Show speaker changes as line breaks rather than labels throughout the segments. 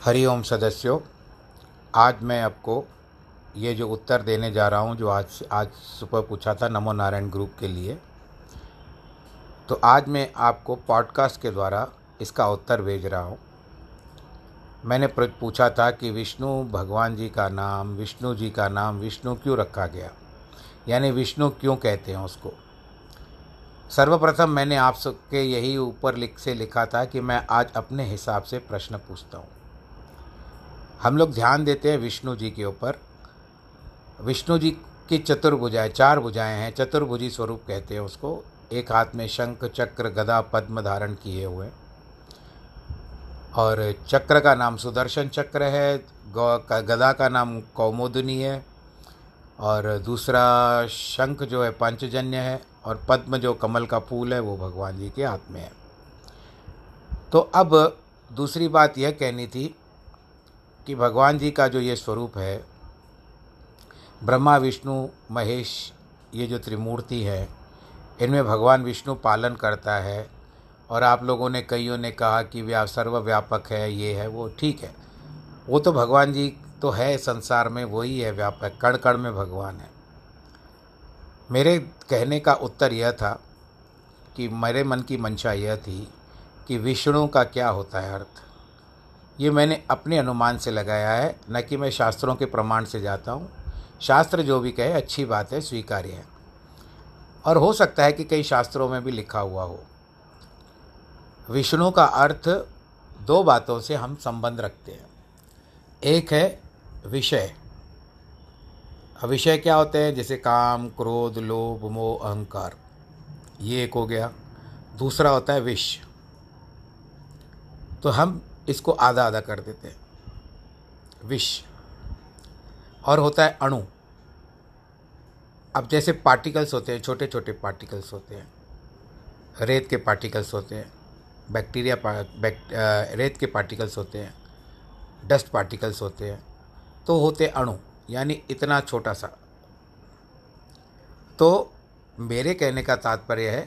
हरिओम सदस्यों, आज मैं आपको ये जो उत्तर देने जा रहा हूँ, जो आज आज सुबह पूछा था नमो नारायण ग्रुप के लिए तो आज मैं आपको पॉडकास्ट के द्वारा इसका उत्तर भेज रहा हूँ। मैंने पूछा था कि विष्णु भगवान जी का नाम, विष्णु जी का नाम विष्णु क्यों रखा गया? यानी विष्णु क्यों कहते हैं उसको? सर्वप्रथम मैंने आप सबके यही ऊपर लिख, से लिखा था कि मैं आज अपने हिसाब से प्रश्न पूछता हूँ। हम लोग ध्यान देते हैं विष्णु जी के ऊपर। विष्णु जी की चतुर्भुजाएँ चार भुजाएँ हैं। चतुर्भुजी स्वरूप कहते हैं उसको। एक हाथ में शंख, चक्र, गदा, पद्म धारण किए हुए। और चक्र का नाम सुदर्शन चक्र है। गदा का नाम कौमोदनी है। और दूसरा शंख जो है पंचजन्य है। और पद्म जो कमल का फूल है वो भगवान जी के हाथ में है। तो अब दूसरी बात यह कहनी थी कि भगवान जी का जो ये स्वरूप है, ब्रह्मा, विष्णु, महेश, ये जो त्रिमूर्ति है, इनमें भगवान विष्णु पालन करता है और आप लोगों ने कईयों ने कहा कि व्या, सर्वव्यापक है, ये है, वो ठीक है। वो तो भगवान जी तो है संसार में वही है व्यापक कण कण में भगवान है। मेरे कहने का उत्तर यह था कि मेरे मन की मंशा यह थी कि विष्णु का क्या होता है अर्थ? ये मैंने अपने अनुमान से लगाया है, न कि मैं शास्त्रों के प्रमाण से जाता हूँ। शास्त्र जो भी कहे, अच्छी बात है, स्वीकार्य है। और हो सकता है कि कई शास्त्रों में भी लिखा हुआ हो। विष्णु का अर्थ दो बातों से हम संबंध रखते हैं। एक है विषय। विषय क्या होते हैं? जैसे काम, क्रोध, लोभ, मोह, अहंकार। ये एक हो गया। दूसरा होता है विष। तो हम इसको आधा आधा कर देते हैं। विष। और होता है अणु। अब जैसे पार्टिकल्स होते हैं छोटे छोटे पार्टिकल्स होते हैं। रेत के पार्टिकल्स होते हैं बैक्टीरिया बैक, रेत के पार्टिकल्स होते हैं डस्ट पार्टिकल्स होते हैं। तो होते अणु यानी इतना छोटा सा। तो मेरे कहने का तात्पर्य है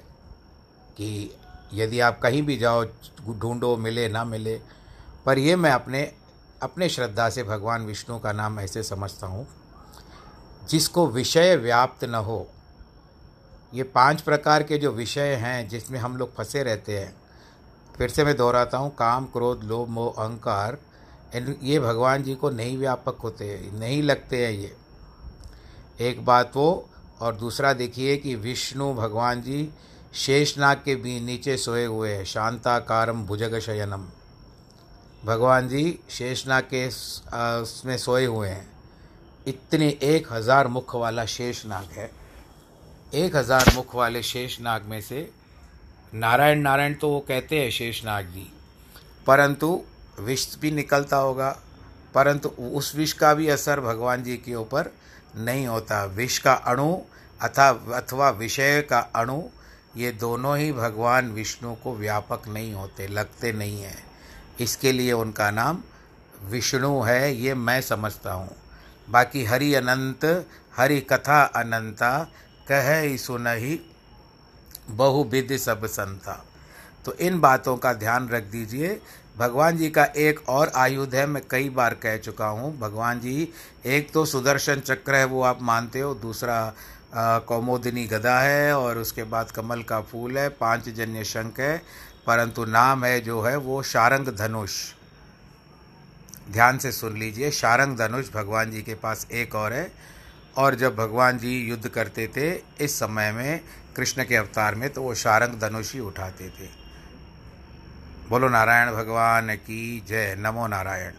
कि यदि आप कहीं भी जाओ ढूंढो मिले ना मिले पर ये मैं अपने अपने श्रद्धा से भगवान विष्णु का नाम ऐसे समझता हूँ, जिसको विषय व्याप्त न हो। ये पाँच प्रकार के जो विषय हैं, जिसमें हम लोग फंसे रहते हैं। फिर से मैं दोहराता हूँ, काम, क्रोध, लोभ, मोह, अहंकार ये भगवान जी को नहीं व्यापक होते, नहीं लगते हैं ये। एक बात वो, और दूसरा देखिए कि विष्णु भगवान जी शेषनाग के भी नीचे सोए हुए हैं शांताकारम भुजग शयनम भगवान जी शेषनाग के उसमें सोए हुए हैं। इतने एक हज़ार मुख वाला शेषनाग है। एक हज़ार मुख वाले शेषनाग में से नारायण नारायण तो वो कहते हैं शेषनाग जी। परंतु विष भी निकलता होगा, परंतु उस विष का भी असर भगवान जी के ऊपर नहीं होता। विष का अणु अथा, अथवा विषय का अणु, ये दोनों ही भगवान विष्णु को व्यापक नहीं होते, लगते नहीं हैं। इसके लिए उनका नाम विष्णु है, ये मैं समझता हूँ। बाकी हरि अनंत, हरि कथा अनंता, कह सुनही बहुविध सब संता। तो इन बातों का ध्यान रख दीजिए। भगवान जी का एक और आयुध है, मैं कई बार कह चुका हूँ। भगवान जी, एक तो सुदर्शन चक्र है, वो आप मानते हो। दूसरा कौमोदिनी गदा है और उसके बाद कमल का फूल है पाँच जन्य शंख है। परंतु नाम है जो है वो शारंग धनुष। ध्यान से सुन लीजिए, शारंग धनुष भगवान जी के पास एक और है। और जब भगवान जी युद्ध करते थे, इस समय में कृष्ण के अवतार में तो वो शारंग धनुष ही उठाते थे। बोलो नारायण भगवान की जय, नमो नारायण।